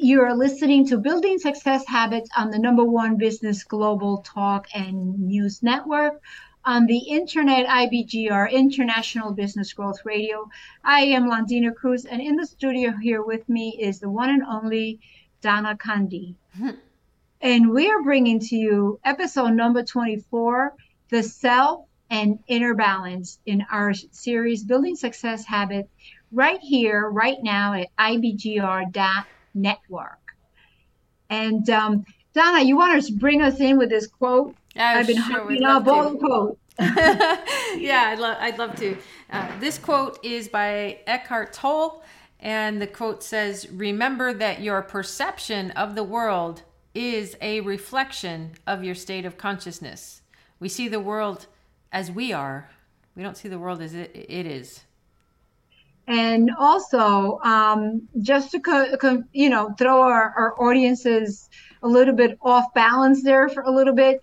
You are listening to Building Success Habits on the number one business global talk and news network. On the internet, IBGR, International Business Growth Radio. I am Londina Cruz, and in the studio here with me is the one and only Donna Kunde. and we are bringing to you episode number 24 The Self and Inner Balance in our series Building Success Habits right here, right now at IBGR.network. And um, Donna, you want to bring us in with this quote? Oh, I've been sure, hoping up all the quotes. yeah, I'd, lo- I'd love to. Uh, this quote is by Eckhart Tolle, and the quote says, Remember that your perception of the world is a reflection of your state of consciousness. We see the world as we are, we don't see the world as it, it is and also um, just to co- co- you know throw our, our audiences a little bit off balance there for a little bit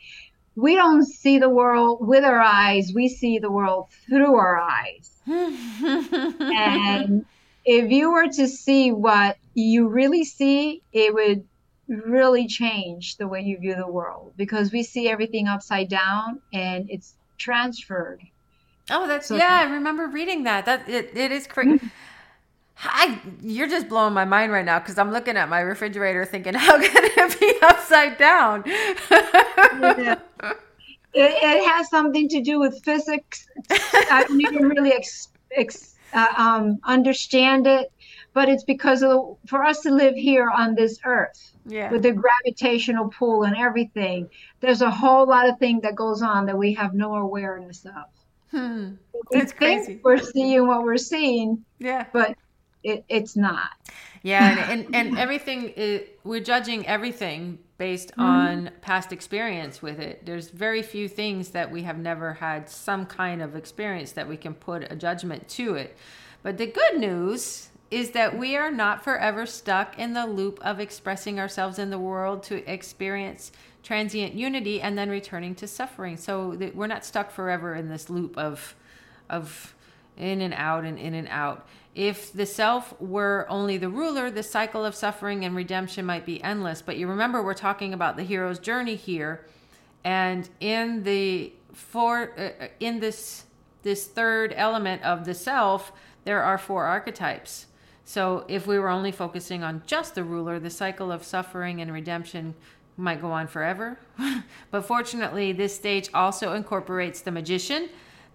we don't see the world with our eyes we see the world through our eyes. And if you were to see what you really see it would really change the way you view the world because we see everything upside down and it's transferred Oh, that's so, yeah. I remember reading that. That it, it is crazy. I, you're just blowing my mind right now because I'm looking at my refrigerator thinking, how can it be upside down? yeah. it, it, has something to do with physics. I don't even really ex, ex, uh, um, understand it, but it's because of, for us to live here on this earth yeah. with the gravitational pull and everything, there's a whole lot of thing that goes on that we have no awareness of. Hmm. That's crazy. We're seeing what we're seeing. Yeah. But it, it's not. Yeah, and, and, and everything is, we're judging everything based mm-hmm. on past experience with it. There's very few things that we have never had some kind of experience that we can put a judgment to it. But the good news is that we are not forever stuck in the loop of expressing ourselves in the world to experience transient unity and then returning to suffering. So that we're not stuck forever in this loop of of in and out and in and out. If the self were only the ruler, the cycle of suffering and redemption might be endless. But you remember we're talking about the hero's journey here, and in the for uh, in this this third element of the self, there are four archetypes. So if we were only focusing on just the ruler, the cycle of suffering and redemption might go on forever. but fortunately, this stage also incorporates the magician,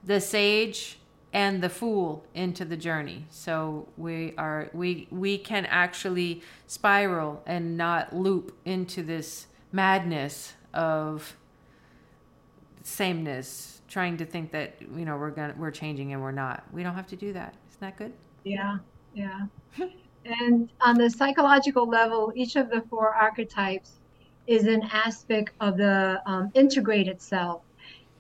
the sage, and the fool into the journey. So we are we we can actually spiral and not loop into this madness of sameness, trying to think that you know we're gonna we're changing and we're not. We don't have to do that. Isn't that good? Yeah, yeah. and on the psychological level, each of the four archetypes is an aspect of the um, integrated self.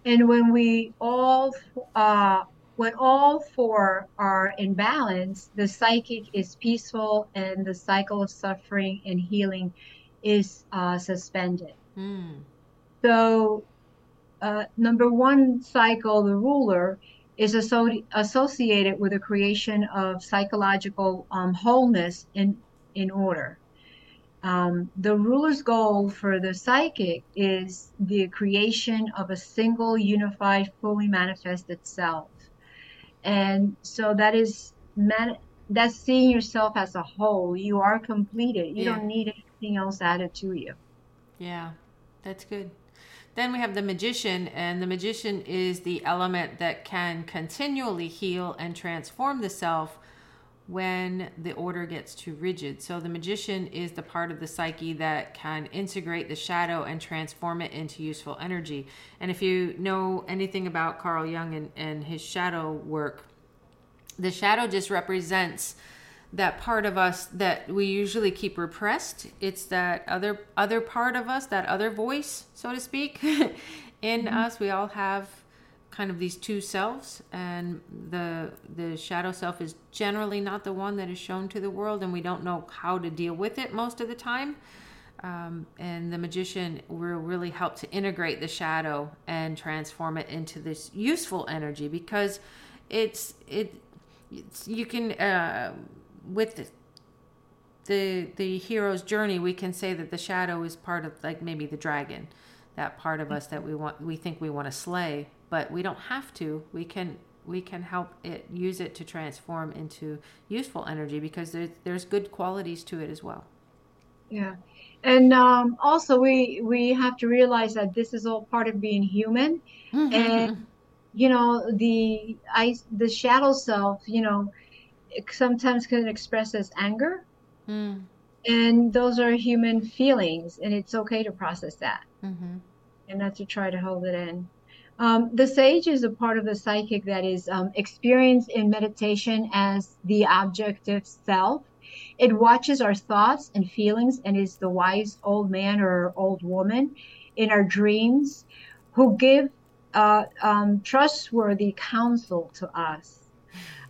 And when we all, uh, when all four are in balance, the psychic is peaceful and the cycle of suffering and healing is uh, suspended. Mm. So, uh, number one cycle, the ruler, is asso- associated with the creation of psychological um, wholeness in, in order. Um, the ruler's goal for the psychic is the creation of a single, unified, fully manifested self. And so that is man- that's seeing yourself as a whole. You are completed. You yeah. don't need anything else added to you. Yeah, that's good. Then we have the magician, and the magician is the element that can continually heal and transform the self when the order gets too rigid. So the magician is the part of the psyche that can integrate the shadow and transform it into useful energy. And if you know anything about Carl Jung and, and his shadow work, the shadow just represents that part of us that we usually keep repressed. It's that other other part of us, that other voice, so to speak, in mm-hmm. us. We all have kind of these two selves and the the shadow self is generally not the one that is shown to the world and we don't know how to deal with it most of the time. Um, and the magician will really help to integrate the shadow and transform it into this useful energy because it's it it's, you can uh, with the, the the hero's journey, we can say that the shadow is part of like maybe the dragon, that part of us that we want we think we want to slay, but we don't have to. We can we can help it use it to transform into useful energy because there's there's good qualities to it as well. Yeah. And um, also we we have to realize that this is all part of being human Mm-hmm. and you know the I the shadow self, you know, sometimes can express as anger Mm, and those are human feelings and it's okay to process that mm-hmm. and not to try to hold it in. Um, the sage is a part of the psychic that is um, experienced in meditation as the objective self. It watches our thoughts and feelings and is the wise old man or old woman in our dreams who give uh, um, trustworthy counsel to us.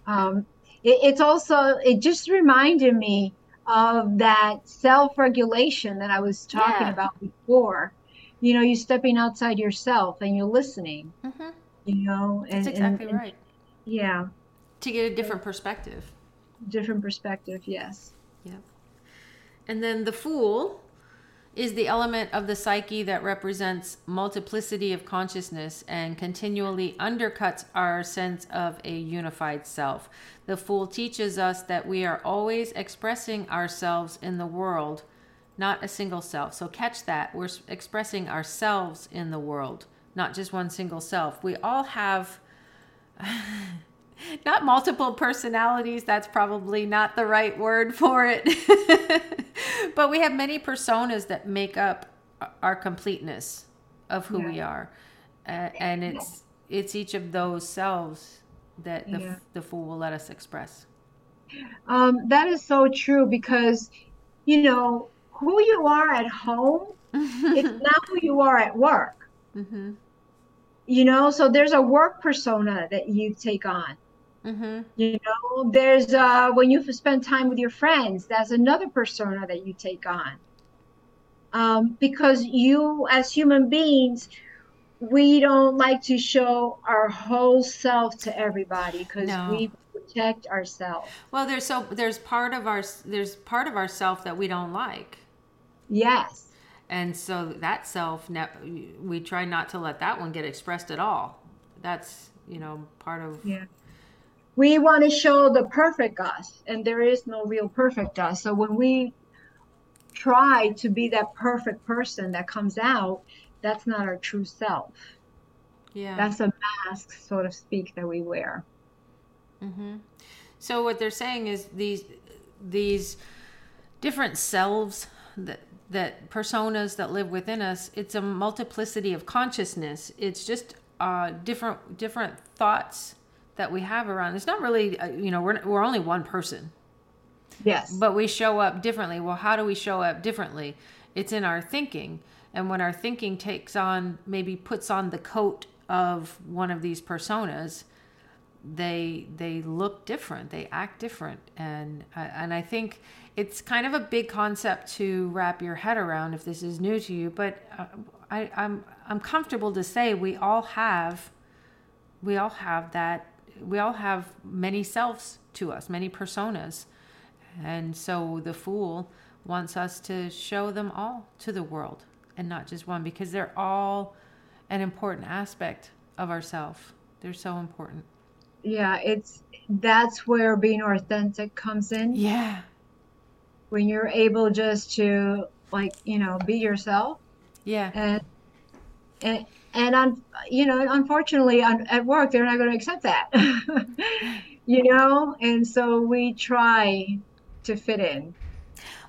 Um, it, it's also, it just reminded me of that self regulation that I was talking Yeah. about before. You know, you're stepping outside yourself and you're listening, Mm-hmm. you know, and, That's and- exactly and- right. yeah, To get a different perspective. different perspective, yes. Yep. And then the fool is the element of the psyche that represents multiplicity of consciousness and continually undercuts our sense of a unified self. The fool teaches us that we are always expressing ourselves in the world, not a single self. So catch that. We're expressing ourselves in the world, not just one single self. We all have not multiple personalities that's probably not the right word for it but we have many personas that make up our completeness of who we are uh, and it's it's each of those selves that the, Yeah. the fool will let us express Um, that is so true because, you know, who you are at home, it's not who you are at work. mm-hmm. You know, so there's a work persona that you take on. Mm-hmm. You know, there's uh, when you spend time with your friends, that's another persona that you take on. Um, because you, as human beings, we don't like to show our whole self to everybody because No. we protect ourselves. well there's so there's part of our there's part of ourself that we don't like Yes. and so that self we try not to let that one get expressed at all that's you know part of Yeah. We want to show the perfect us, and there is no real perfect us. So when we try to be that perfect person that comes out, that's not our true self. yeah That's a mask, so to speak, that we wear. Mm-hmm. So what they're saying is these these different selves that that personas that live within us. It's a multiplicity of consciousness. It's just uh, different different thoughts that we have around. It's not really uh, you know we're we're only one person, Yes. but we show up differently. Well, how do we show up differently? It's in our thinking. And when our thinking takes on, maybe puts on the coat of one of these personas, they they look different, they act different, and I- and I think it's kind of a big concept to wrap your head around if this is new to you. But uh, I, I'm I'm comfortable to say we all have we all have that we all have many selves to us, many personas, and so the fool wants us to show them all to the world and not just one because they're all an important aspect of ourself. They're so important. Yeah, it's that's where being authentic comes in. Yeah. When you're able just to like, you know, be yourself Yeah. and and and un, you know unfortunately on, at work they're not going to accept that you know and so we try to fit in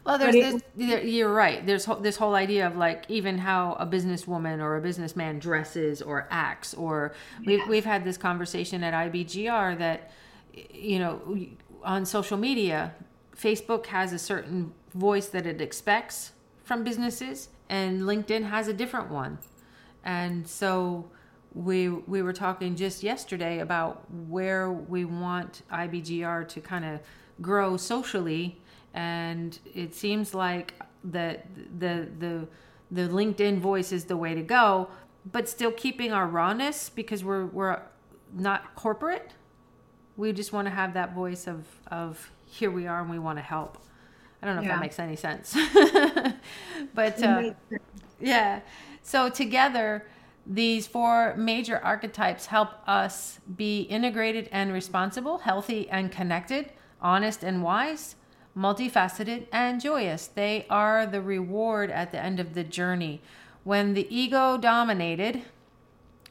Well, there's it- this, you're right. There's this whole idea of like even how a businesswoman or a businessman dresses or acts, or we've we've had this conversation at IBGR that you know on social media, Facebook has a certain voice that it expects from businesses, and LinkedIn has a different one, and so. We, we were talking just yesterday about where we want IBGR to kind of grow socially and it seems like that the the the LinkedIn voice is the way to go, but still keeping our rawness because we're we're not corporate. We just want to have that voice of of here we are and we want to help. I don't know if that makes any sense. but uh, yeah. So together, these four major archetypes help us be integrated and responsible, healthy and connected, honest and wise, multifaceted and joyous. They are the reward at the end of the journey. When the ego dominated,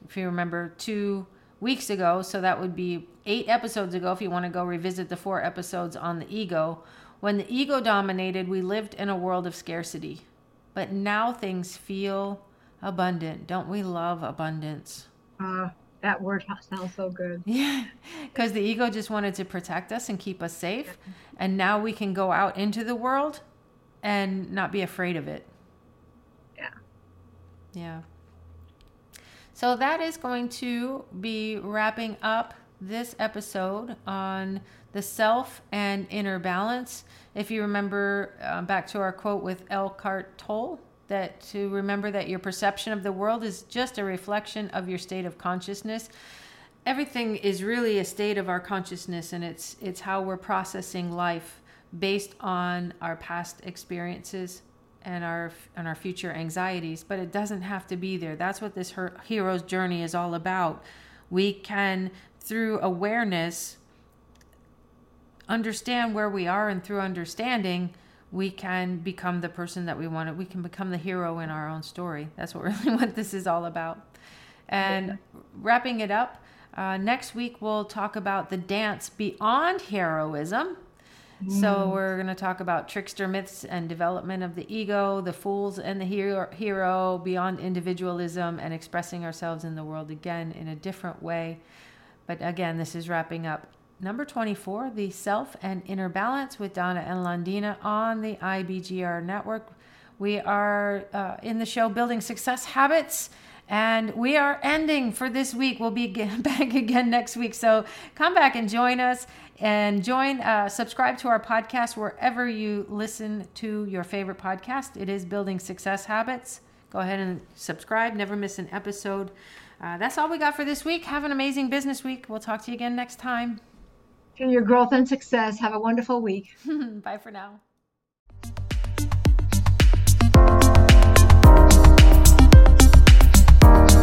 if you remember two weeks ago, so that would be eight episodes ago if you want to go revisit the four episodes on the ego. When the ego dominated, we lived in a world of scarcity. But now things feel abundant. Don't we love abundance? Uh, that word sounds so good. Yeah, because the ego just wanted to protect us and keep us safe. And now we can go out into the world and not be afraid of it. Yeah. Yeah. So that is going to be wrapping up this episode on the self and inner balance. If you remember uh, back to our quote with Eckhart Tolle, that to remember that your perception of the world is just a reflection of your state of consciousness. Everything is really a state of our consciousness, and it's it's how we're processing life based on our past experiences and our and our future anxieties. But it doesn't have to be there. That's what this her- hero's journey is all about. We can, through awareness, understand where we are, and through understanding, we can become the person that we want to. We can become the hero in our own story. That's what really what this is all about. And wrapping it up, uh, next week we'll talk about the dance beyond heroism. So we're going to talk about trickster myths and development of the ego, the fools and the hero, hero beyond individualism, and expressing ourselves in the world again in a different way. But again, this is wrapping up number 24, the self and inner balance with Donna and Londina on the IBGR network. We are uh, in the show Building Success Habits. And we are ending for this week. We'll be back again next week. So come back and join us and join, uh, subscribe to our podcast wherever you listen to your favorite podcast. It is Building Success Habits. Go ahead and subscribe, never miss an episode. Uh, that's all we got for this week. Have an amazing business week. We'll talk to you again next time. To your growth and success. Have a wonderful week. Bye for now.